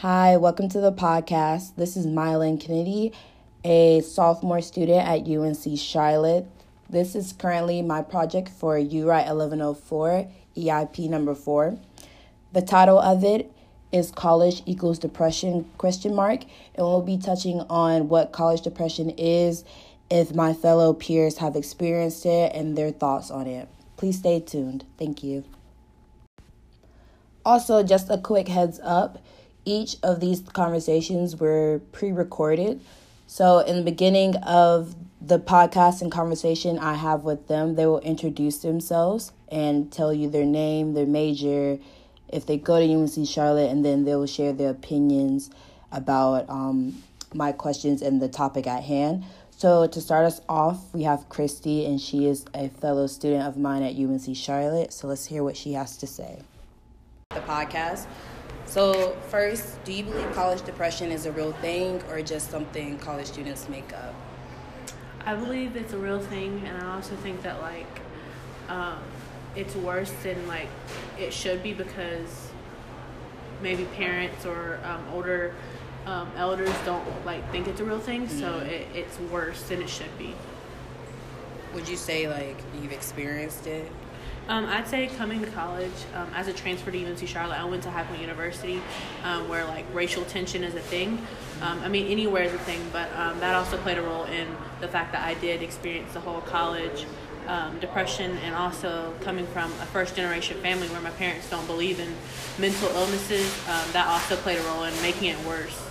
Hi, welcome to the podcast. This is Mylan Kennedy, a sophomore student at UNC Charlotte. This is currently my project for URI 1104, EIP number 4. The title of it is College Equals Depression question mark, and we'll be touching on what college depression is, if my fellow peers have experienced it, and their thoughts on it. Please stay tuned. Thank you. Also, just a quick heads up each of these conversations were pre recorded. So, in the beginning of the podcast and conversation I have with them, they will introduce themselves and tell you their name, their major, if they go to UNC Charlotte, and then they will share their opinions about um, my questions and the topic at hand. So, to start us off, we have Christy, and she is a fellow student of mine at UNC Charlotte. So, let's hear what she has to say. The podcast. So, first, do you believe college depression is a real thing or just something college students make up? I believe it's a real thing, and I also think that like um, it's worse than like it should be because maybe parents or um, older um, elders don't like think it's a real thing, mm-hmm. so it, it's worse than it should be. Would you say like you've experienced it? Um, I'd say coming to college um, as a transfer to UNC Charlotte, I went to High Point University, um, where like racial tension is a thing. Um, I mean, anywhere is a thing, but um, that also played a role in the fact that I did experience the whole college um, depression, and also coming from a first generation family where my parents don't believe in mental illnesses. that also played a role in making it worse.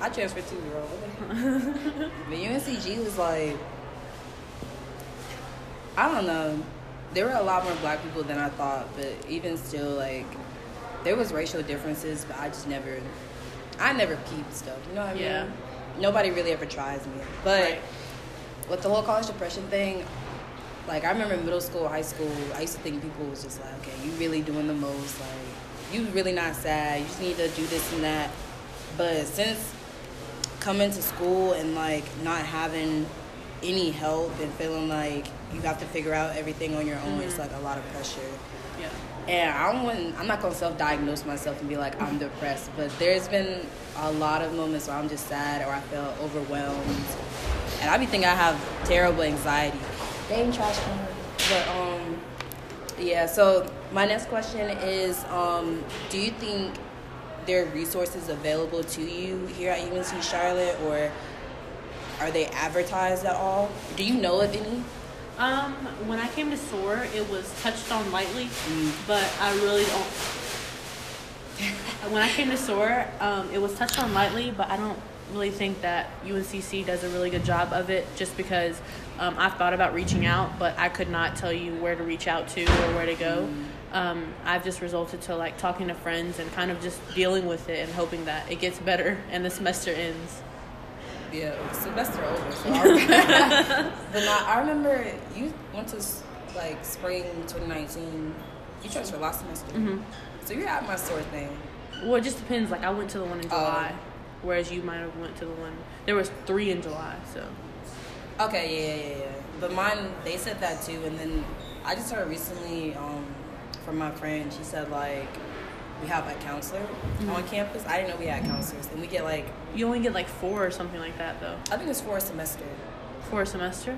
I transferred too, bro. but UNCG was like, I don't know there were a lot more black people than I thought, but even still, like, there was racial differences, but I just never, I never peeped stuff. You know what I yeah. mean? Nobody really ever tries me. But right. with the whole college depression thing, like, I remember middle school, high school, I used to think people was just like, okay, you really doing the most. Like, you really not sad. You just need to do this and that. But since coming to school and, like, not having any help and feeling like you have to figure out everything on your own, mm-hmm. it's like a lot of pressure. Yeah. And I want, I'm not gonna self-diagnose myself and be like I'm depressed, but there's been a lot of moments where I'm just sad or I feel overwhelmed, and I be thinking I have terrible anxiety. Damn trash can. But um, yeah. So my next question is, um, do you think there are resources available to you here at UNC Charlotte, or are they advertised at all? Do you know of any? Um, when I came to SOAR, it was touched on lightly, mm. but I really don't. when I came to SOAR, um, it was touched on lightly, but I don't really think that UNCC does a really good job of it just because um, I've thought about reaching out, but I could not tell you where to reach out to or where to go. Mm. Um, I've just resulted to like talking to friends and kind of just dealing with it and hoping that it gets better and the semester ends yeah, semester over. So I but now I remember you went to like spring 2019. You transferred last semester, mm-hmm. so you're at my SOAR thing. Well, it just depends. Like I went to the one in oh. July, whereas you might have went to the one. There was three in July, so. Okay, yeah, yeah, yeah. But mine, they said that too, and then I just heard recently um, from my friend. She said like we have a counselor mm-hmm. on campus. I didn't know we had counselors, and we get like you only get like four or something like that though. I think it's four a semester. Four a semester?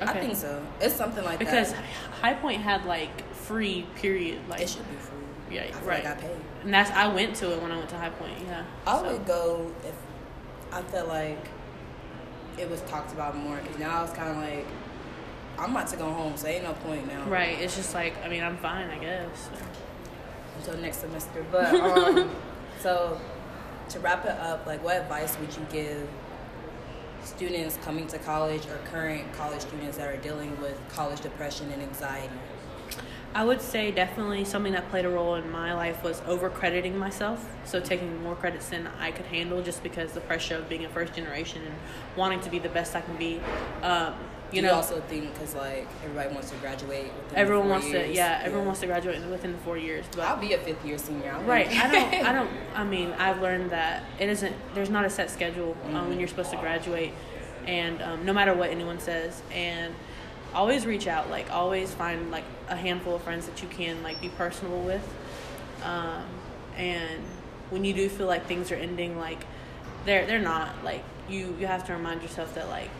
Okay. I think so. It's something like because that. Because High Point had like free period. Like it should be free. Yeah, I right. Like I paid. And that's I went to it when I went to High Point. Yeah. I so. would go if I felt like it was talked about more. Because now I was kind of like I'm about to go home, so ain't no point now. Right. It's just like I mean I'm fine, I guess. So until next semester. But um, so to wrap it up, like what advice would you give students coming to college or current college students that are dealing with college depression and anxiety? I would say definitely something that played a role in my life was over crediting myself. So taking more credits than I could handle just because the pressure of being a first generation and wanting to be the best I can be. Um, you know, also think because like everybody wants to graduate. everyone wants years. to, yeah, everyone yeah. wants to graduate within the four years. But I'll be a fifth year senior. right. I don't. I don't. I mean, I've learned that it isn't. There's not a set schedule um, mm-hmm. when you're supposed to graduate, and um, no matter what anyone says, and always reach out. Like always find like a handful of friends that you can like be personal with, um, and when you do feel like things are ending, like they're they're not. Like you you have to remind yourself that like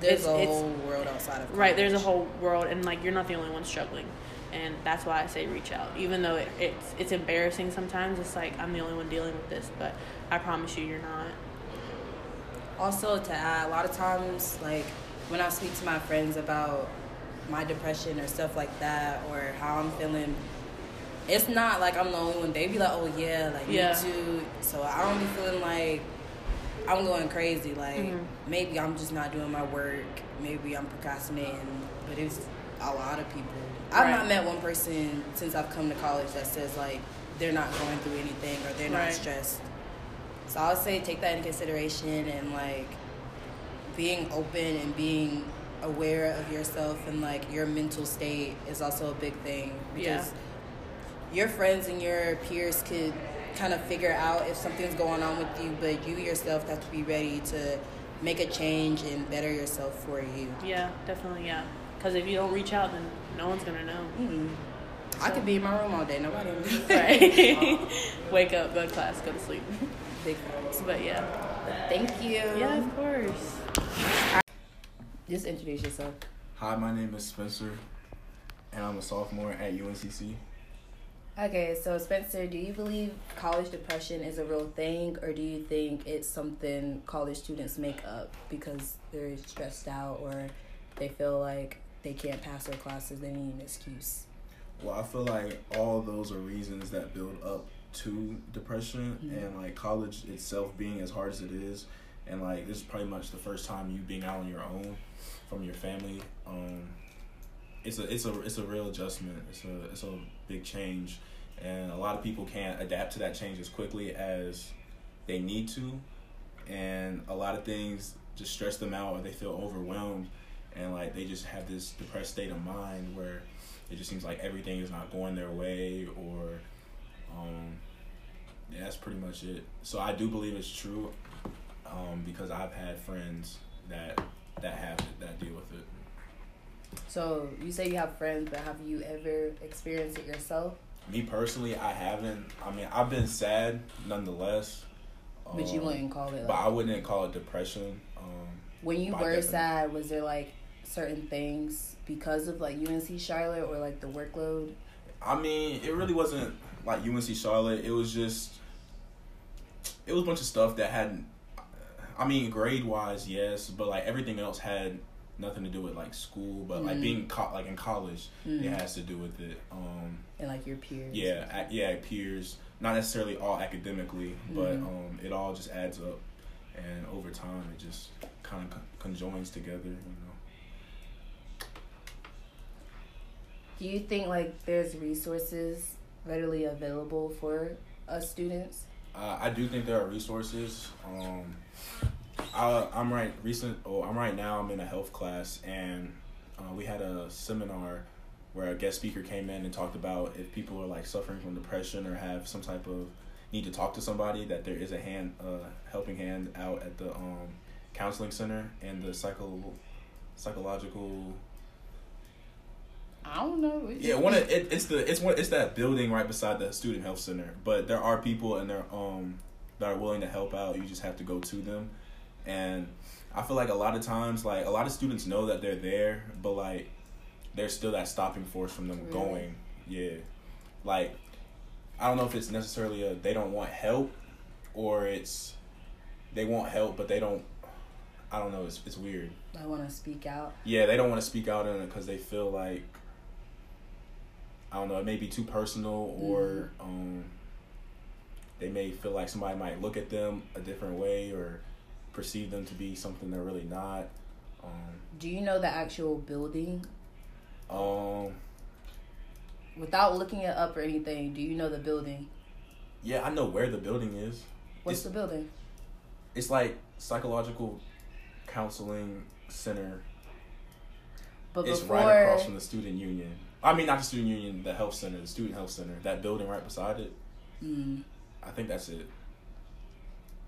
there's it's, a it's, whole world outside of college. right. There's a whole world, and like you're not the only one struggling, and that's why I say reach out. Even though it, it's it's embarrassing sometimes, it's like I'm the only one dealing with this, but I promise you, you're not. Also, to add, a lot of times, like when I speak to my friends about my depression or stuff like that, or how I'm feeling, it's not like I'm the only one. They be like, "Oh yeah, like yeah. me too." So I don't be feeling like I'm going crazy. Like mm-hmm. maybe I'm just not doing my work. Maybe I'm procrastinating. But it's a lot of people. I've not met one person since I've come to college that says like they're not going through anything or they're right. not stressed. So I would say take that into consideration and like being open and being aware of yourself and like your mental state is also a big thing because yeah. your friends and your peers could kind of figure out if something's going on with you, but you yourself have to be ready to make a change and better yourself for you. Yeah, definitely. Yeah, because if you don't reach out, then no one's gonna know. Mm-hmm. So. I could be in my room all day. Nobody. right. Wake up, go to class, go to sleep. Big facts. But yeah. Thank you. Yeah, of course. Just introduce yourself. Hi, my name is Spencer, and I'm a sophomore at UNCC. Okay, so Spencer, do you believe college depression is a real thing, or do you think it's something college students make up because they're stressed out or they feel like they can't pass their classes, they need an excuse? Well, I feel like all those are reasons that build up to depression, mm-hmm. and like college itself being as hard as it is, and like this is pretty much the first time you being out on your own from your family. Um, it's a it's a it's a real adjustment. It's a it's a big change, and a lot of people can't adapt to that change as quickly as they need to, and a lot of things just stress them out or they feel overwhelmed, and like they just have this depressed state of mind where it just seems like everything is not going their way or um, yeah, that's pretty much it. So I do believe it's true um, because I've had friends that that have it, that deal with it. So you say you have friends, but have you ever experienced it yourself? Me personally, I haven't. I mean, I've been sad nonetheless. But um, you wouldn't call it. Like, but I wouldn't call it depression. Um, when you were sad, was there like certain things because of like UNC Charlotte or like the workload? I mean, it really wasn't like UNC Charlotte. It was just it was a bunch of stuff that hadn't. I mean, grade wise, yes, but like everything else had nothing to do with like school, but mm. like being co- like in college, mm. it has to do with it. Um, and like your peers. Yeah, yeah, peers. Not necessarily all academically, mm. but um, it all just adds up, and over time, it just kind of conjoins together. You know. Do you think like there's resources readily available for us students? Uh, I do think there are resources. Um, I, I'm right recent. Oh, I'm right now. I'm in a health class, and uh, we had a seminar where a guest speaker came in and talked about if people are like suffering from depression or have some type of need to talk to somebody, that there is a hand, uh, helping hand out at the um, counseling center and the psycho, psychological I don't know. Yeah, one of, it, it's the it's one it's that building right beside the student health center. But there are people and they're um that are willing to help out. You just have to go to them, and I feel like a lot of times like a lot of students know that they're there, but like there's still that stopping force from them really? going. Yeah, like I don't know if it's necessarily a they don't want help, or it's they want help but they don't. I don't know. It's it's weird. I want to speak out. Yeah, they don't want to speak out in it because they feel like I don't know, it may be too personal or mm-hmm. um, they may feel like somebody might look at them a different way or perceive them to be something they're really not. Um, Do you know the actual building? Um, Without looking it up or anything, do you know the building? Yeah, I know where the building is. What's it's, the building? It's like psychological counseling center. But it's before, right across from the student union. I mean, not the student union, the health center, the student health center, that building right beside it. Mm. I think that's it.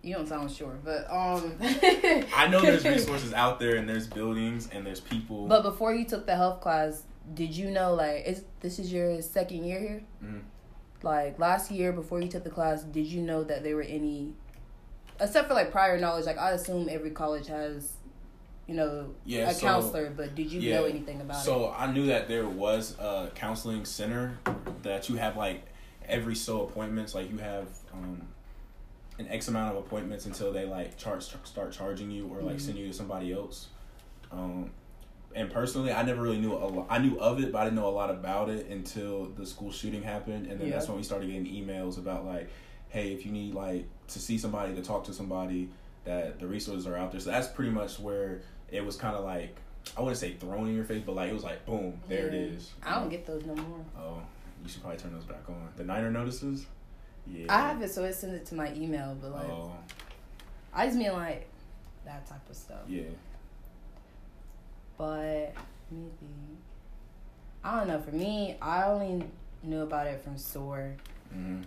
You don't sound sure, but um. I know there's resources out there, and there's buildings, and there's people. But before you took the health class, did you know like is this is your second year here? Mm-hmm. like last year before you took the class, did you know that there were any, except for like prior knowledge? Like I assume every college has, you know, yeah, a so, counselor. But did you yeah, know anything about so it? So I knew that there was a counseling center that you have like every so appointments. Like you have um, an X amount of appointments until they like charge start charging you or like mm-hmm. send you to somebody else. Um, and personally, I never really knew a lot. I knew of it, but I didn't know a lot about it until the school shooting happened, and then yeah. that's when we started getting emails about like, hey, if you need like to see somebody to talk to somebody, that the resources are out there. So that's pretty much where it was kind of like I wouldn't say thrown in your face, but like it was like boom, there yeah. it is. I don't get those no more. Oh, you should probably turn those back on. The Niner notices. Yeah. I have it, so it sends it to my email, but like, oh. I just mean like that type of stuff. Yeah. But maybe I don't know. For me, I only knew about it from SOAR, mm-hmm.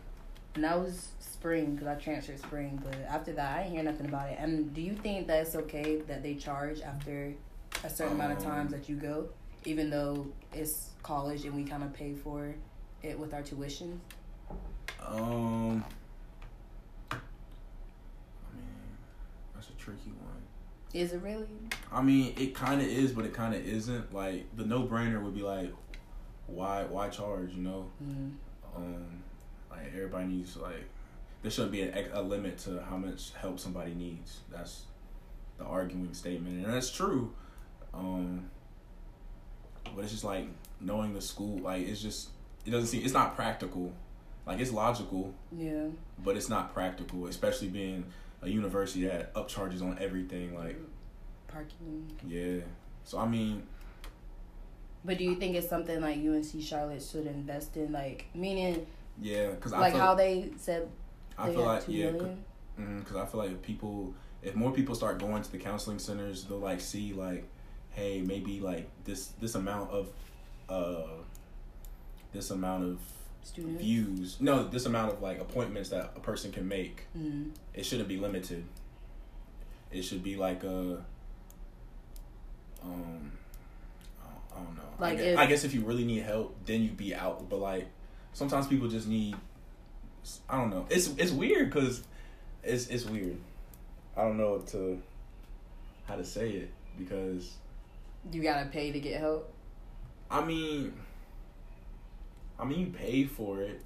and that was spring because I transferred spring. But after that, I didn't hear nothing about it. And do you think that it's okay that they charge after a certain um, amount of times um. that you go, even though it's college and we kind of pay for it with our tuition? Um, I mean, that's a tricky one. Is it really? I mean, it kind of is, but it kind of isn't. Like the no brainer would be like, why why charge? You know, mm-hmm. um, like everybody needs like there shouldn't be a, a limit to how much help somebody needs. That's the arguing statement, and that's true. Um, but it's just like knowing the school, like it's just it doesn't seem it's not practical. Like it's logical, yeah, but it's not practical, especially being a university that upcharges on everything, like parking. Yeah. So I mean. But do you think it's something like UNC Charlotte should invest in, like meaning? Yeah, because like how they said. I feel like yeah, because mm, I feel like if people, if more people start going to the counseling centers, they'll like see like, hey, maybe like this this amount of, uh, this amount of Students. views. No, this amount of like appointments that a person can make. Mm-hmm. It shouldn't be limited. It should be like a. Um, I don't know. Like I guess, if, I guess if you really need help, then you be out. But like, sometimes people just need. I don't know. It's it's weird because it's it's weird. I don't know to how to say it because you gotta pay to get help. I mean, I mean, you pay for it.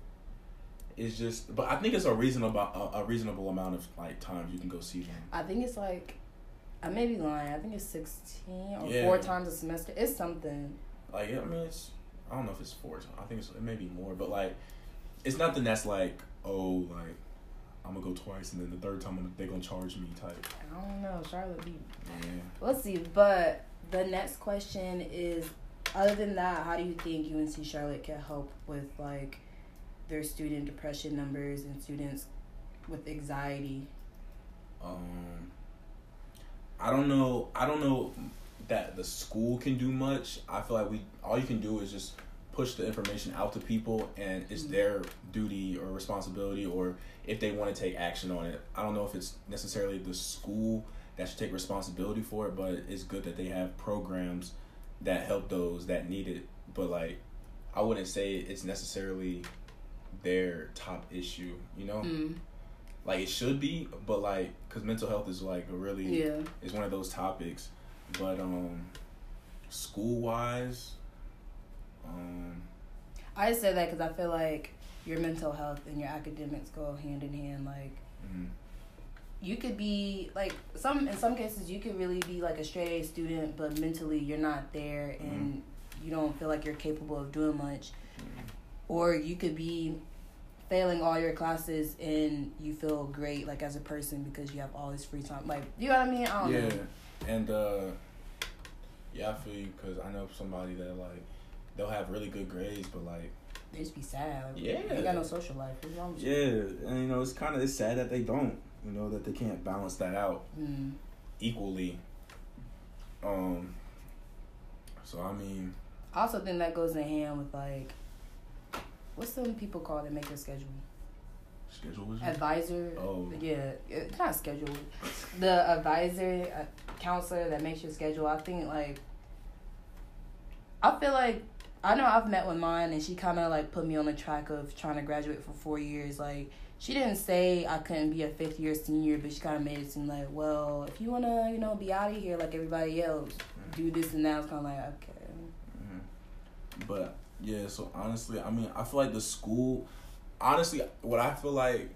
It's just, but I think it's a reasonable a, a reasonable amount of like times you can go see them. I think it's like, I may be lying. I think it's sixteen or yeah. four times a semester. It's something. Like I mean, it's I don't know if it's four. times. I think it's it may be more, but like, it's nothing that's like oh like I'm gonna go twice and then the third time they're gonna charge me type. I don't know, Charlotte be. Yeah. Let's see, but the next question is other than that, how do you think UNC Charlotte can help with like their student depression numbers and students with anxiety? Um, I don't know. I don't know that the school can do much. I feel like we all you can do is just push the information out to people, and it's mm-hmm. their duty or responsibility, or if they want to take action on it. I don't know if it's necessarily the school that should take responsibility for it, but it's good that they have programs that help those that need it. But like, I wouldn't say it's necessarily their top issue. You know, mm. like it should be, but like, cause mental health is like a really yeah. is one of those topics. But um, school wise, um, I say that because I feel like your mental health and your academics go hand in hand. Like. Mm-hmm you could be like some in some cases you could really be like a straight A student, but mentally you're not there and mm-hmm. you don't feel like you're capable of doing much. Mm-hmm. Or you could be failing all your classes and you feel great like as a person because you have all this free time. Like you know what I mean? I yeah. Know. And uh yeah, I feel you because I know somebody that like they'll have really good grades, but like they just be sad. Like, yeah, they got no social life. Yeah, and you know it's kind of it's sad that they don't you know that they can't balance that out mm. equally. Um so i mean i also think that goes in hand with like what's some people call that make a schedule? Schedule advisor? Oh. Yeah it's not schedule. The advisor uh, counselor that makes your schedule i think like i feel like I know I've met with mine, and she kind of like put me on the track of trying to graduate for four years. Like she didn't say I couldn't be a fifth year senior, but she kind of made it seem like, well, if you wanna, you know, be out of here like everybody else, mm-hmm. do this and that. It's kind of like okay. Mm-hmm. But yeah, so honestly, I mean, I feel like the school, honestly, what I feel like,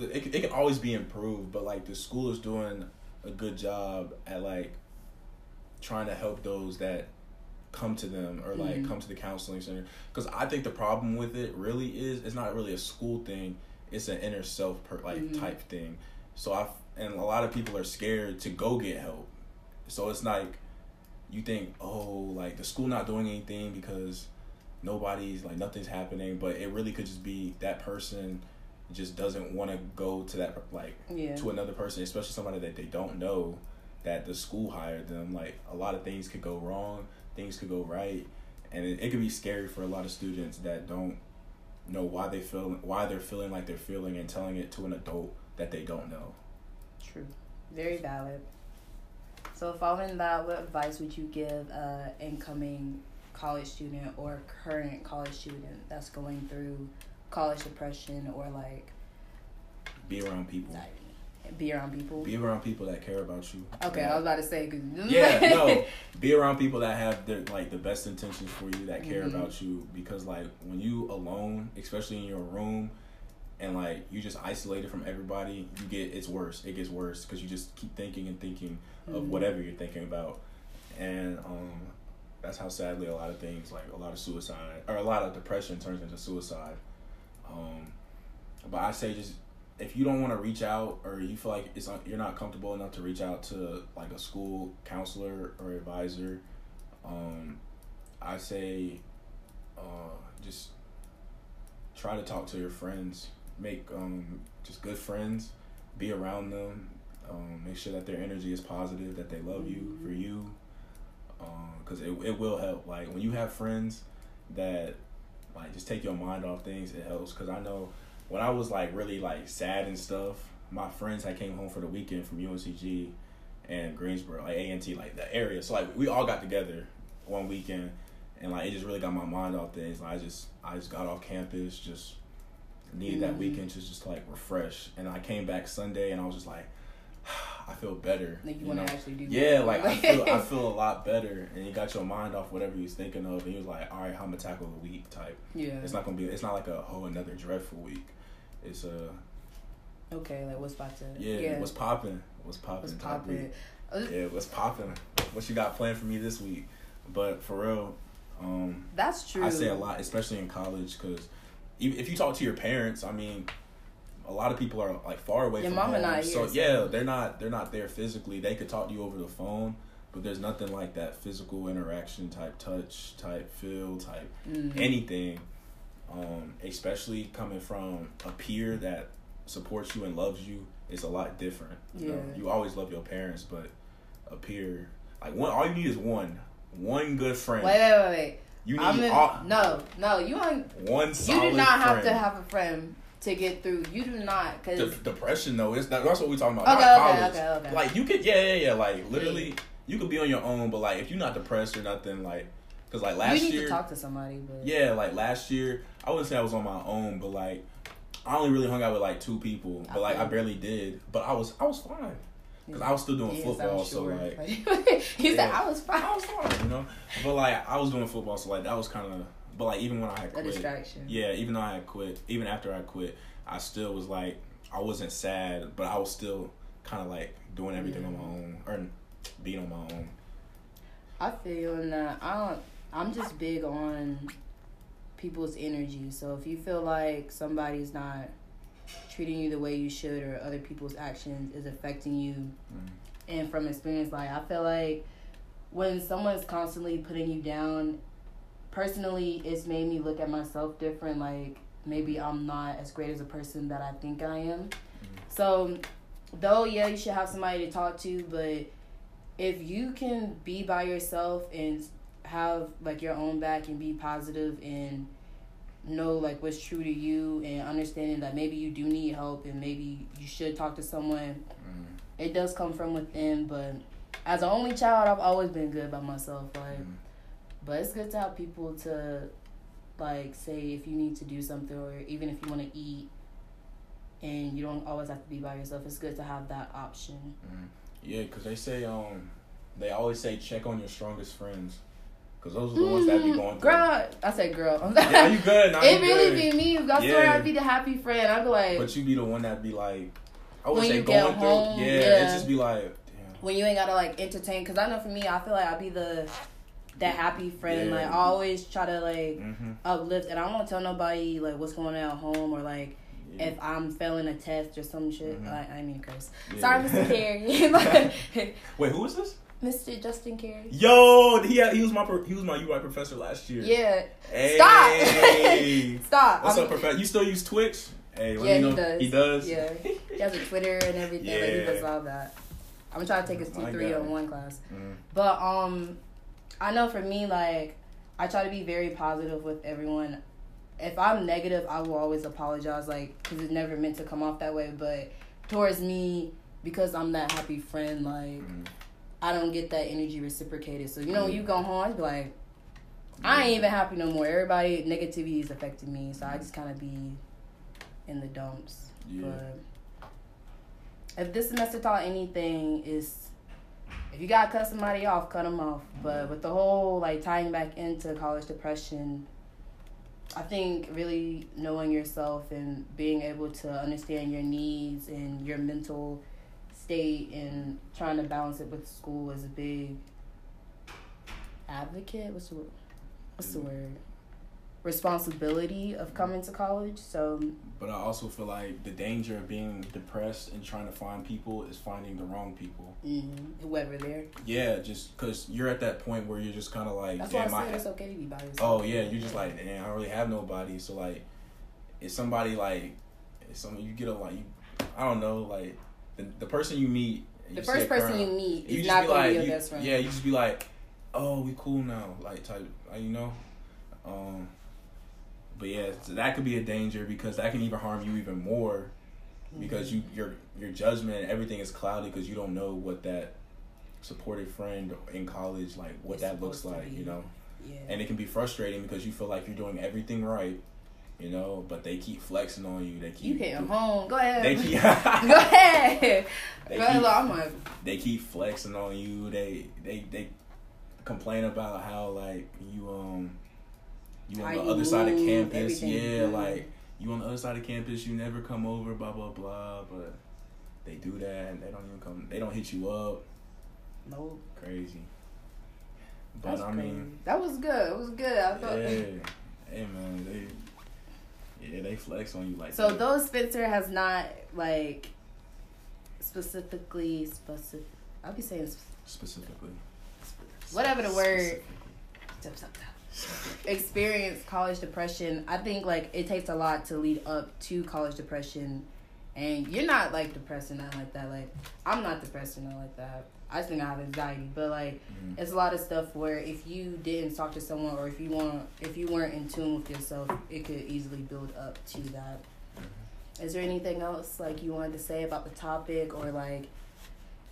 it it can always be improved, but like the school is doing a good job at like trying to help those that come to them or like mm-hmm. come to the counseling center because i think the problem with it really is it's not really a school thing it's an inner self per, like mm-hmm. type thing. So i and a lot of people are scared to go get help. So it's like you think oh like the school not doing anything because nobody's like nothing's happening. But it really could just be that person just doesn't want to go to that like yeah. to another person especially somebody that they don't know that the school hired them. Like a lot of things could go wrong things could go right, and it, it could be scary for a lot of students that don't know why they feel why they're feeling like they're feeling and telling it to an adult that they don't know. True, very valid. So, following that, what advice would you give a incoming college student or current college student that's going through college depression or like be around people? Anxiety? Be around people. Be around people that care about you. Okay, I was about to say. Yeah, no. Be around people that have the like the best intentions for you, that care mm-hmm. about you. Because like when you alone, especially in your room, and like you just isolated from everybody, you get it's worse. It gets worse because you just keep thinking and thinking mm-hmm. of whatever you're thinking about, and um, that's how sadly a lot of things like a lot of suicide or a lot of depression turns into suicide. Um, but I say just if you don't want to reach out or you feel like it's you're not comfortable enough to reach out to like a school counselor or advisor, um, I say uh, just try to talk to your friends. Make um, just good friends. Be around them. Um, make sure that their energy is positive. That they love you for you. Because um, it it will help. Like when you have friends that like just take your mind off things, it helps. Because I know when I was like really like sad and stuff, my friends I came home for the weekend from UNCG and Greensboro, like A&T, like the area. So like we all got together one weekend, and like it just really got my mind off things. Like, I just I just got off campus, just needed mm-hmm. that weekend to just like refresh. And I came back Sunday, and I was just like. I feel better. Like you, you want to actually do. Yeah, like I feel I feel a lot better, and you got your mind off whatever you was thinking of, and you was like, all right, I'm gonna tackle the week type. Yeah. It's not gonna be. It's not like a whole another dreadful week it's uh okay like what's about to yeah, yeah. what's popping what's popping what's popping yeah what's popping what you got planned for me this week but for real um that's true i say a lot especially in college because if you talk to your parents i mean a lot of people are like far away your from mama home. not so, so yeah they're not they're not there physically they could talk to you over the phone but there's nothing like that physical interaction type touch type feel type mm-hmm. anything um, especially coming from a peer that supports you and loves you, it's a lot different. You yeah. know, you always love your parents, but a peer, like one, all you need is one, one good friend. Wait, wait, wait, wait. You need in, all, no, no. You want one. You do not have friend. to have a friend to get through. You do not because De- depression though. It's that that's what we're talking about. Okay, okay, okay, okay. Like you could, yeah, yeah, yeah. Like literally, yeah. you could be on your own, but like if you're not depressed or nothing, like because like last you need year, to talk to somebody. But yeah, like last year, I wouldn't say I was on my own, but like I only really hung out with like two people, but like I barely did. But I was I was fine because I was still doing yes, football. So like he said I was fine. I was fine, you know. But like I was doing football, so like that was kind of. But like even when I had quit, a distraction. Yeah, even though I had quit, even after I quit, I still was like I wasn't sad, but I was still kind of like doing everything yeah. on my own or being on my own. I feel that I don't I'm just big on people's energy. So if you feel like somebody's not treating you the way you should or other people's actions is affecting you mm. and from experience like I feel like when someone's constantly putting you down personally it's made me look at myself different like maybe I'm not as great as a person that I think I am. Mm. So though yeah you should have somebody to talk to but if you can be by yourself and have like your own back and be positive and know like what's true to you and understanding that maybe you do need help and maybe you should talk to someone. Mm. It does come from within, but as an only child, I've always been good by myself. Like mm. But it's good to have people to like say if you need to do something or even if you want to eat and you don't always have to be by yourself. It's good to have that option. Mm-hmm. Yeah, because they say um they always say check on your strongest friends. Cause those are the ones that be mm, going through. Girl, I said girl. yeah, you good? Nah, it really good. be me. I yeah. swear I'd be the happy friend. I'd be like. But you be the one that be like. I would when say going through. Home, yeah, yeah, it just be like. Damn. When you ain't gotta like entertain, cause I know for me, I feel like I'd be the that happy friend. Yeah. Like I always try to like mm-hmm. uplift, and I don't want to tell nobody like what's going on at home or like yeah. if I'm failing a test or some shit. Mm-hmm. I, I mean, curse. Yeah. Sorry, Mr. Carey. Wait, who is this? Mr. Justin Carey. Yo, he he was my he was my UI professor last year. Yeah. Hey. Stop. Stop. What's I up, professor? You still use Twitch? Hey, yeah, he does. He does. Yeah, he has a Twitter and everything. Yeah. Like, he does all that. I'm trying to try to take his T three on one class, mm-hmm. but um, I know for me, like, I try to be very positive with everyone. If I'm negative, I will always apologize, like, because it's never meant to come off that way. But towards me, because I'm that happy friend, like, mm-hmm. I don't get that energy reciprocated. So you know, when you go home, I'd be like, I ain't even happy no more. Everybody negativity is affecting me, so I just kind of be in the dumps. Yeah. But if this semester taught anything, is if you gotta cut somebody off, cut them off. But with the whole like tying back into college depression, I think really knowing yourself and being able to understand your needs and your mental state and trying to balance it with school is a big advocate. What's the what's the mm. word? Responsibility of coming to college. So. But I also feel like the danger of being depressed and trying to find people is finding the wrong people. Mm-hmm. Whoever there. Yeah, just because you're at that point where you're just kind of like. That's why I said it's okay to be by yourself. Oh yeah, you're just like, damn, I don't really have nobody. So like, if somebody like, if some you get a like, you, I don't know, like the, the person you meet. The first person you meet is not going to be your you, best friend. Yeah, you just be like, oh, we cool now, like type, you know. Um, but yeah, so that could be a danger because that can even harm you even more because you your your judgment everything is cloudy because you don't know what that supportive friend in college like what it's that looks like, you know. Yeah. And it can be frustrating because you feel like you're doing everything right you know. But they keep flexing on you. They keep you hit home. Go ahead. They keep go ahead. They go keep, ahead. They keep flexing on you. They they they complain about how like you um you on the other side of campus. Yeah, like you on the other side of campus. You never come over. Blah blah blah. But they do that and they don't even come. They don't hit you up. Nope. Crazy. But That's I mean, that was good. It was good. I thought. Yeah. hey man, they yeah, they flex on you like. So that. though Spencer has not like specifically specific. I'll be saying specifically. Whatever the word. Experience college depression. I think like it takes a lot to lead up to college depression, and you're not like depressed or nothing like that. Like I'm not depressed or nothing like that. I just think I have anxiety, but like mm-hmm. it's a lot of stuff where if you didn't talk to someone or if you want if you weren't in tune with yourself, it could easily build up to that. Mm-hmm. Is there anything else like you wanted to say about the topic or like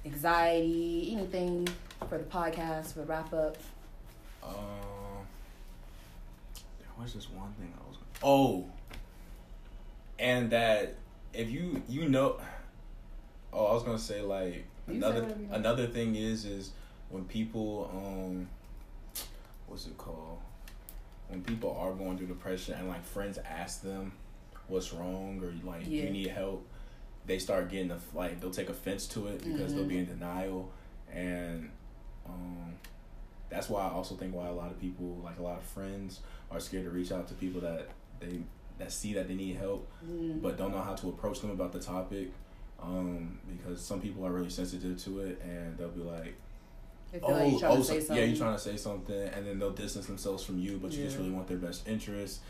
anxiety, anything for the podcast for wrap up? Um, was just one thing I was. Oh, and that if you you know, oh, I was gonna say like another another thing is is when people um what's it called when people are going through depression and like friends ask them what's wrong or like yeah. you need help they start getting a, like they'll take offense to it because mm-hmm. they'll be in denial and um that's why I also think why a lot of people like a lot of friends are scared to reach out to people that they that see that they need help mm. but don't know how to approach them about the topic um, because some people are really sensitive to it and they'll be like, oh, like oh, so, yeah, you're trying to say something, and then they'll distance themselves from you, but you yeah. just really want their best interest,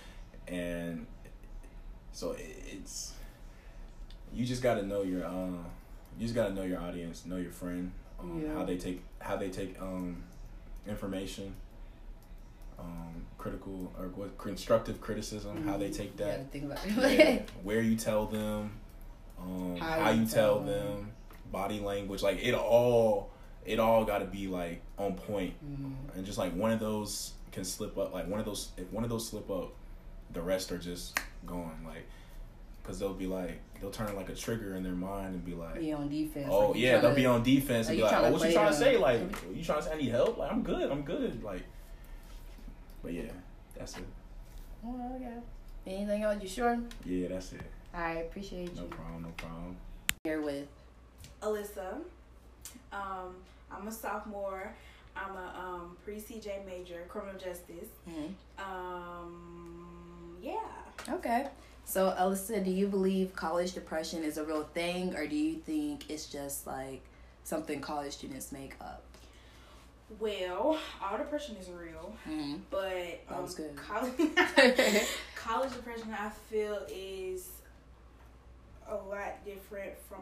and so it's you just got to know your uh, you just got to know your audience, know your friend, um, yeah. how they take how they take um, information. Um, critical or what constructive criticism, mm-hmm. how they mm-hmm. take that, yeah, where you tell them, um, how, how, you tell them, them, body language, like it all, it all got to be like on point, mm. and just like one of those can slip up. Like one of those, if one of those slip up, the rest are just gone. Like, cause they'll be like, they'll turn like a trigger in their mind and be like, be on defense. Oh like yeah, they'll to, be on defense and be like, oh, what you trying to say? Like, you trying to say I need help? Like, I'm good. I'm good. Like, but yeah, that's it. Oh, okay. Anything else? You sure? Yeah, that's it. I appreciate no you. No problem. No problem. Here with Alyssa. Um, I'm a sophomore. I'm a um, pre CJ major, criminal justice. Mm-hmm. Um, yeah. Okay. So, Alyssa, do you believe college depression is a real thing, or do you think it's just like something college students make up? Well, all depression is real, mm-hmm. but um, that was good. College, college depression, I feel, is a lot different from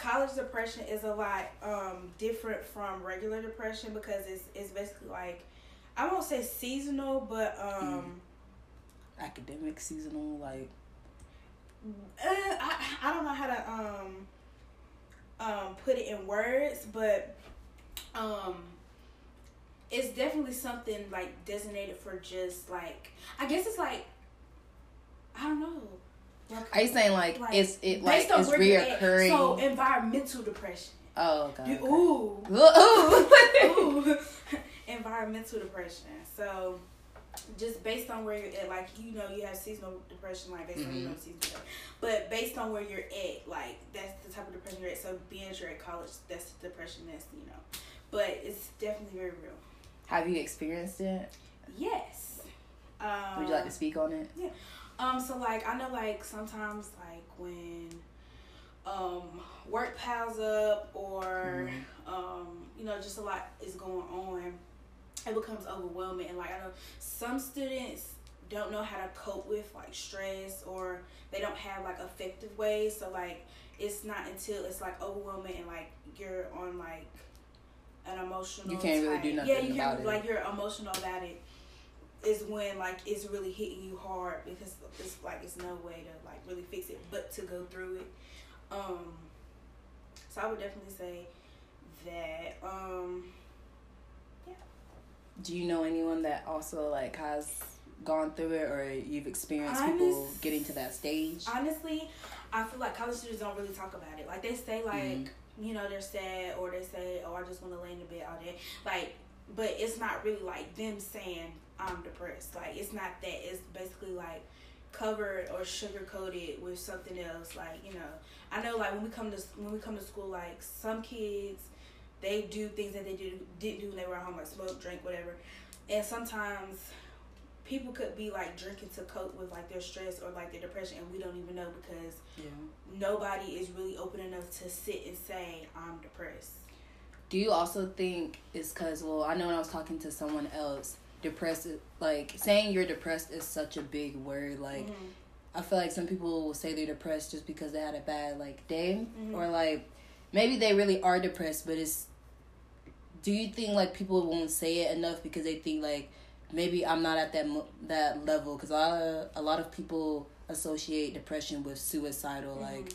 college depression is a lot um, different from regular depression because it's it's basically like I won't say seasonal, but um, mm. Academic seasonal like. Uh, I I don't know how to um um put it in words, but um it's definitely something like designated for just like I guess it's like I don't know are you saying like, like it's it like it's reoccurring? So environmental depression. Oh god. Okay. Ooh. Ooh. Ooh. environmental depression. So just based on where you're at, like you know, you have seasonal depression, like based mm-hmm. on you know seasonal, but based on where you're at, like that's the type of depression you're at. So being that you're at college, that's the depression that's you know, but it's definitely very real. Have you experienced it? Yes. Um, Would you like to speak on it? Yeah. Um, so like I know like sometimes like when um work piles up or mm-hmm. um, you know, just a lot is going on, it becomes overwhelming and like I know some students don't know how to cope with like stress or they don't have like effective ways so like it's not until it's like overwhelming and like you're on like an emotional you can't type. really do nothing yeah you can't it. like you're emotional about it is when like it's really hitting you hard because it's like it's no way to like really fix it but to go through it. Um so I would definitely say that um. Do you know anyone that also like has gone through it or you've experienced Honest, people getting to that stage? Honestly, I feel like college students don't really talk about it. Like they say like mm-hmm. you know, they're sad or they say, Oh, I just wanna lay in the bed all day. Like but it's not really like them saying I'm depressed. Like it's not that. It's basically like covered or sugar coated with something else. Like you know, I know like when we come to when we come to school, like some kids they do things that they did didn't do when they were at home, like smoke, drink, whatever. And sometimes people could be like drinking to cope with like their stress or like their depression, and we don't even know because yeah. nobody is really open enough to sit and say I'm depressed. Do you also think it's because well, I know when I was talking to someone else depressed like saying you're depressed is such a big word like mm-hmm. i feel like some people will say they're depressed just because they had a bad like day mm-hmm. or like maybe they really are depressed but it's do you think like people won't say it enough because they think like maybe i'm not at that that level because a lot of, a lot of people associate depression with suicidal mm-hmm. like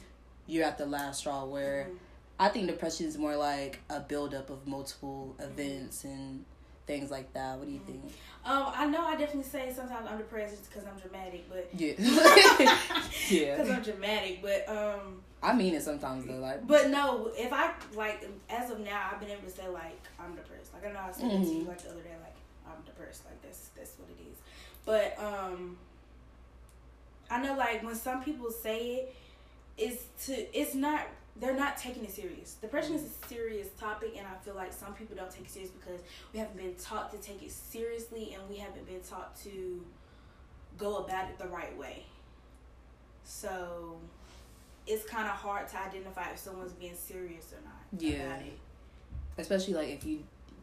you're at the last straw where mm-hmm. i think depression is more like a buildup of multiple mm-hmm. events and things like that. What do you think? Um, I know I definitely say sometimes I'm depressed because I'm dramatic, but yeah, yeah, because I'm dramatic. But um, I mean it sometimes though, like. But no, if I like as of now, I've been able to say like I'm depressed. Like I know I said mm-hmm. to you mm-hmm. like the other day, like I'm depressed. Like that's that's what it is. But um, I know like when some people say it, it's to it's not they're not taking it serious. Depression is a serious topic, and I feel like some people don't take it serious because we haven't been taught to take it seriously, and we haven't been taught to go about it the right way. So it's kind of hard to identify if someone's being serious or not. Yeah. Especially like if you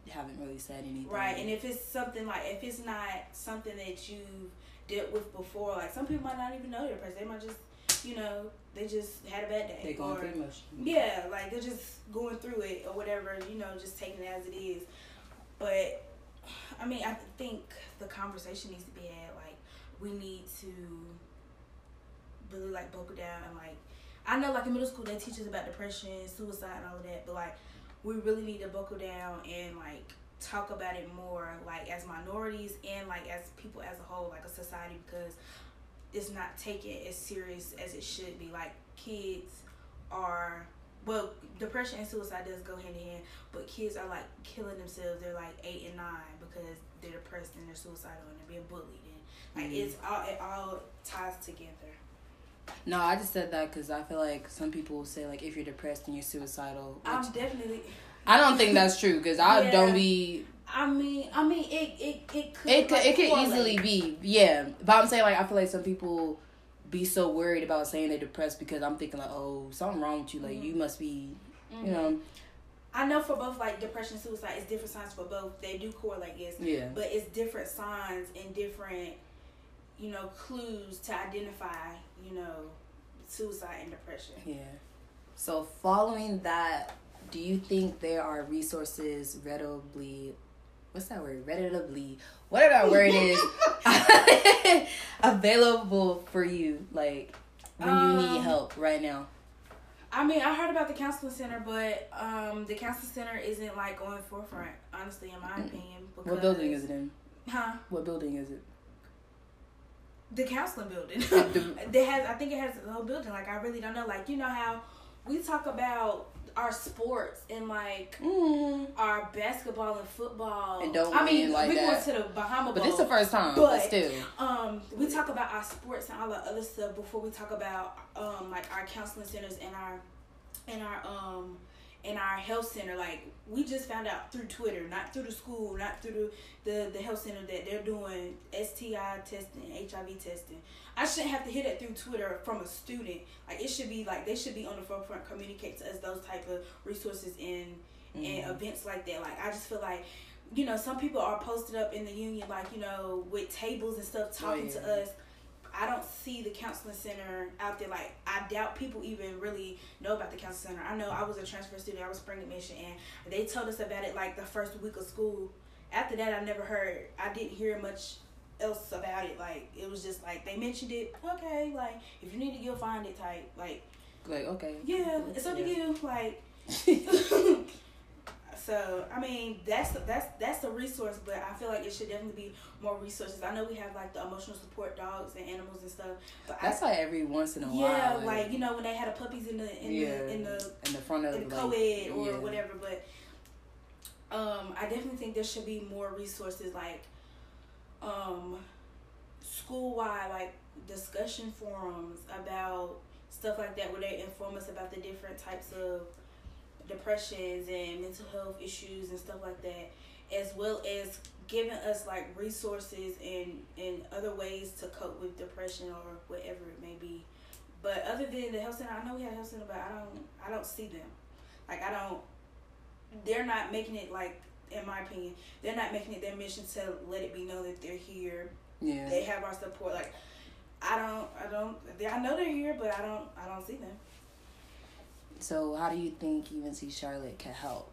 haven't really said anything. Right, and if it's something like if it's not something that you've dealt with before, like some people might not even know depression. They might just you know, they just had a bad day. They going or, through Yeah, like they're just going through it or whatever, you know, just taking it as it is. But I mean, I think the conversation needs to be had. Like, we need to really like buckle down and like. I know, like in middle school, they teach us about depression, suicide, and all of that. But like, we really need to buckle down and like talk about it more, like as minorities and like as people as a whole, like a society, because it's not taken as serious as it should be. Like kids are well, depression and suicide does go hand in hand, but kids are like killing themselves. They're like eight and nine because they're depressed and they're suicidal and they're being bullied and like mm it's all it all ties together. No, I just said that because I feel like some people say like if you're depressed and you're suicidal. I'm definitely. I don't think that's true because I yeah. don't be. I mean, I mean, it it it could it could like, it could easily be yeah, but I'm saying like I feel like some people be so worried about saying they're depressed because I'm thinking like oh something wrong with you like mm-hmm. you must be mm-hmm. you know. I know for both like depression, suicide, it's different signs for both. They do correlate, yes. Yeah. But it's different signs and different, you know, clues to identify, you know, suicide and depression. Yeah. So following that, do you think there are resources readily what's that word? Readily whatever that word is available for you, like when um, you need um, help right now? I mean, I heard about the counseling center, but um, the counseling center isn't like on the forefront, honestly, in my opinion. Because, what building is it in? Huh? What building is it? The counseling building. they has I think it has a whole building. Like I really don't know. Like you know how we talk about our sports and like mm-hmm. our basketball and football. And don't I mean like we that. went to the Bahama Bowl. But this is the first time. But, but, still, um, we talk about our sports and all the other stuff before we talk about um like our counseling centers and our and our um in our health center. Like we just found out through Twitter, not through the school, not through the, the, the health center that they're doing STI testing, HIV testing. I shouldn't have to hear that through Twitter from a student. Like it should be like they should be on the forefront, communicate to us those type of resources and mm-hmm. and events like that. Like I just feel like you know, some people are posted up in the union, like, you know, with tables and stuff talking oh, yeah. to us. I don't see the counseling center out there. Like I doubt people even really know about the counseling center. I know I was a transfer student. I was spring admission, and they told us about it like the first week of school. After that, I never heard. I didn't hear much else about it. Like it was just like they mentioned it. Okay, like if you need to go find it type. Like like okay. Yeah, it's up to you. Like So I mean, that's that's that's the resource, but I feel like it should definitely be more resources. I know we have like the emotional support dogs and animals and stuff, but that's I, like every once in a yeah, while. Yeah, like you know when they had the puppies in the in yeah, the in the in the front of the co-ed or yeah. whatever. But um, I definitely think there should be more resources like um, school wide like discussion forums about stuff like that where they inform us about the different types of depressions and mental health issues and stuff like that, as well as giving us like resources and and other ways to cope with depression or whatever it may be. But other than the health center, I know we have health center, but I don't I don't see them. Like I don't. They're not making it like, in my opinion, they're not making it their mission to let it be known that they're here. Yeah. They have our support. Like I don't I don't I know they're here, but I don't I don't see them. So, how do you think UNC Charlotte can help?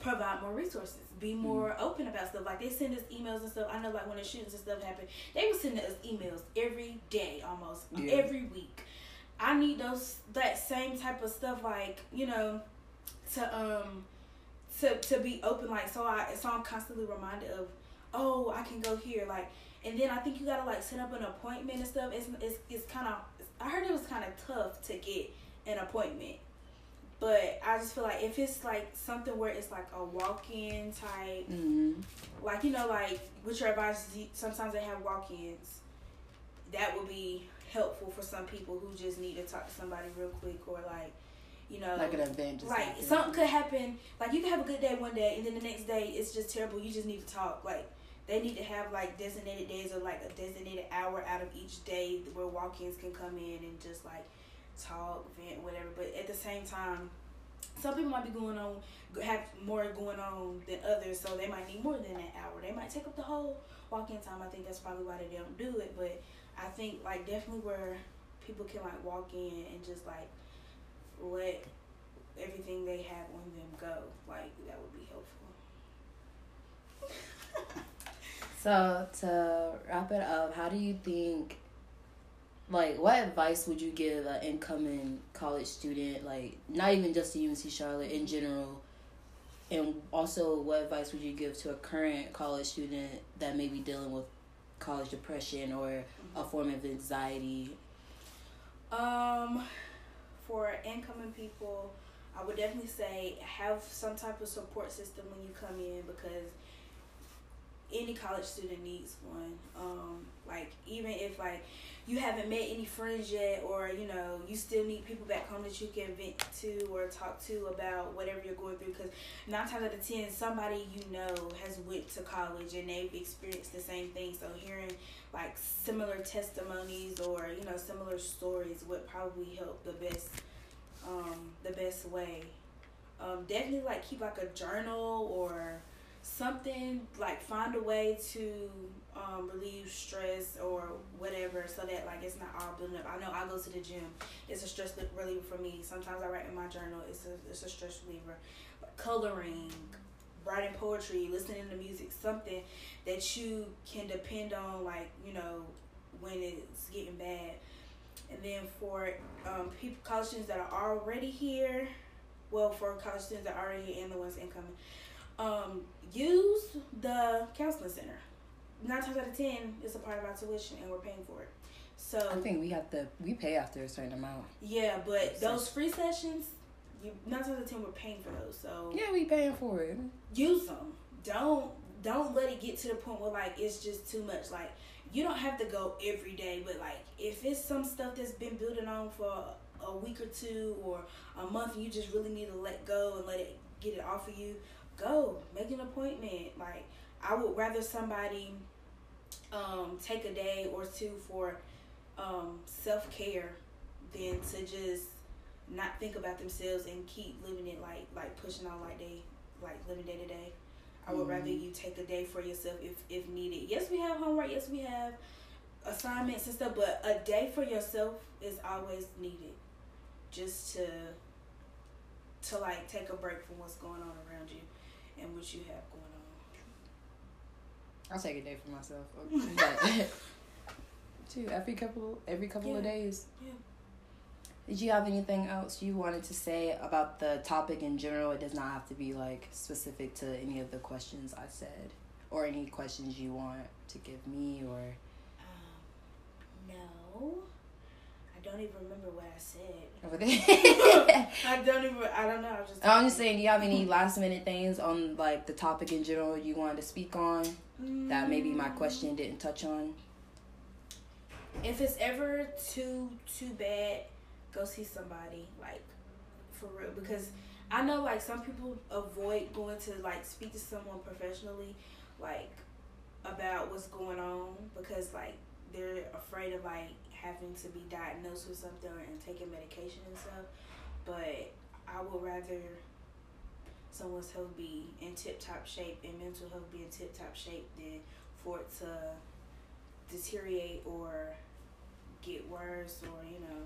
Provide more resources, be mm-hmm. more mm-hmm. open about stuff. Like they send us emails and stuff. I know, like when the shootings and stuff happen, they were sending us emails every day, almost yeah. every week. I need those that same type of stuff, like you know, to um, to to be open. Like so, I so I'm constantly reminded of, oh, I can go here. Like, and then I think you gotta like set up an appointment and stuff. It's it's it's kind of. I heard it was kind of tough to get an appointment. But I just feel like if it's like something where it's like a walk-in type, mm-hmm. like you know, like with your advice, sometimes they have walk-ins. That would be helpful for some people who just need to talk to somebody real quick, or like, you know, like an event. like happened. something could happen. Like you could have a good day one day, and then the next day it's just terrible. You just need to talk. Like they need to have like designated days or like a designated hour out of each day where walk-ins can come in and just like talk, vent, whatever. But at the same time, some people might be going on have more going on than others, so they might need more than an hour. They might take up the whole walk-in time. I think that's probably why they don't do it. But I think like definitely where people can like walk in and just like let everything they have on them go. Like that would be helpful. so to wrap it up, how do you think like what advice would you give an incoming college student like not even just the UNC Charlotte in general And also, what advice would you give to a current college student that may be dealing with college depression or a form of anxiety? Um, for incoming people, I would definitely say have some type of support system when you come in because any college student needs one. Um, like even if like you haven't met any friends yet, or you know you still need people back home that you can vent to or talk to about whatever you're going through. Because nine times out of ten, somebody you know has went to college and they've experienced the same thing. So hearing like similar testimonies or you know similar stories would probably help the best um, the best way. Um, definitely like keep like a journal or something like find a way to um, relieve stress or whatever so that like it's not all building up. I know I go to the gym. It's a stress reliever for me. Sometimes I write in my journal. It's a it's a stress reliever. Coloring, writing poetry, listening to music, something that you can depend on like, you know, when it's getting bad. And then for um, people college students that are already here, well for college students that are already here and the ones incoming, um, use the counseling center. Nine times out of ten, it's a part of our tuition, and we're paying for it. So I think we have to we pay after a certain amount. Yeah, but those free sessions, you nine times out of ten, we're paying for those. So yeah, we paying for it. Use them. Don't don't let it get to the point where like it's just too much. Like you don't have to go every day, but like if it's some stuff that's been building on for a week or two or a month, you just really need to let go and let it get it off of you go make an appointment. Like i would rather somebody um, take a day or two for um, self-care than to just not think about themselves and keep living it like like pushing on like they like living day to day. I would mm-hmm. rather you take a day for yourself if if needed. Yes we have homework. Yes we have assignments and stuff but a day for yourself is always needed just to to like take a break from what's going on around you and what you have going on. I'll take a day for myself. Too, every couple every couple yeah. of days. Yeah. Did you have anything else you wanted to say about the topic in general? It does not have to be like specific to any of the questions I said, or any questions you want to give me, or. Um, no. I don't even remember what I said. Over there. I don't even. I don't know. I just. I'm just saying. Do you have any last minute things on like the topic in general you wanted to speak on mm. that maybe my question didn't touch on? If it's ever too too bad, go see somebody like for real because I know like some people avoid going to like speak to someone professionally like about what's going on because like they're afraid of like having to be diagnosed with something and taking medication and stuff. But I would rather someone's health be in tip top shape and mental health be in tip top shape than for it to deteriorate or get worse or, you know,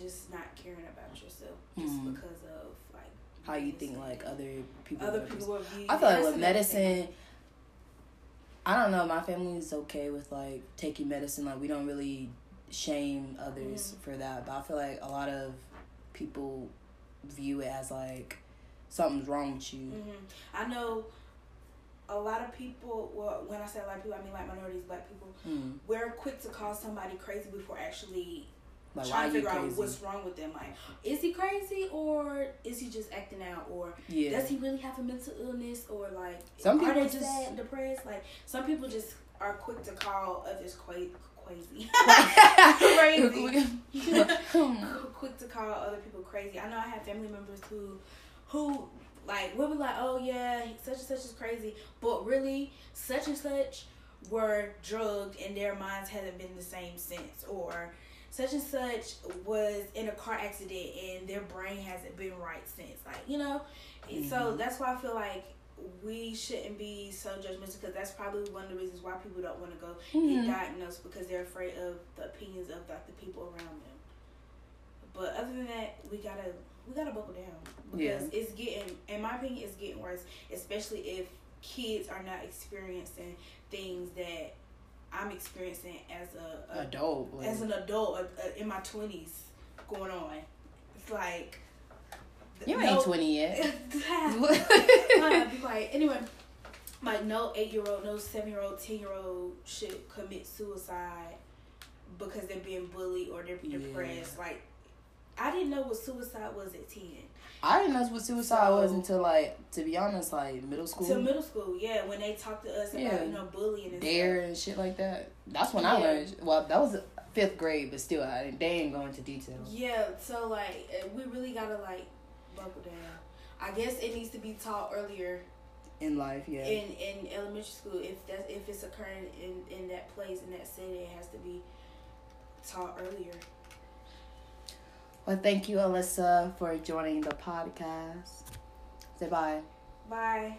just not caring about yourself just mm. because of like how you think like other people other people I feel like with medicine I don't know. My family is okay with like taking medicine. Like we don't really shame others for that. But I feel like a lot of people view it as like something's wrong with you. Mm-hmm. I know a lot of people. Well, when I say a lot of people, I mean like minorities, black people. Mm. We're quick to call somebody crazy before actually like, trying to figure out what's wrong with them. Like, is he crazy or is he just acting out? Or yeah. does he really have a mental illness? Or like, some people are they just sad, depressed? Like, some people just are quick to call others crazy. crazy. quick to call other people crazy. I know I have family members who, who like we'll be like, oh yeah, such and such is crazy, but really, such and such were drugged and their minds haven't been the same since, or such and such was in a car accident and their brain hasn't been right since. Like, you know? Mm-hmm. So that's why I feel like we shouldn't be so judgmental because that's probably one of the reasons why people don't want to go mm-hmm. get diagnosed because they're afraid of the opinions of the, the people around them. But other than that, we gotta we gotta buckle down because yeah. it's getting, in my opinion, it's getting worse. Especially if kids are not experiencing things that I'm experiencing as a, a adult, as an adult in my twenties going on. It's like You ain't twenty yet. uh, be like anyway. Like no eight year old, no seven year old, ten year old should commit suicide because they're being bullied or they're yeah. depressed. Like I didn't know what suicide was at ten. I didn't know what suicide so, was until like, to be honest, like middle school. To middle school, yeah. When they talked to us yeah. about you know bullying and DARE stuff. and shit like that. That's when yeah. I learned. Well, that was fifth grade, but still, I they ain't go into detail. Yeah. So like, eh, we really gotta like buckle down. I guess it needs to be taught earlier. In life, yeah. In in elementary school, if that's if it's occurring in in that place in that setting, it has to be taught earlier. Well, thank you, Alyssa, for joining the podcast. Say bye. Bye.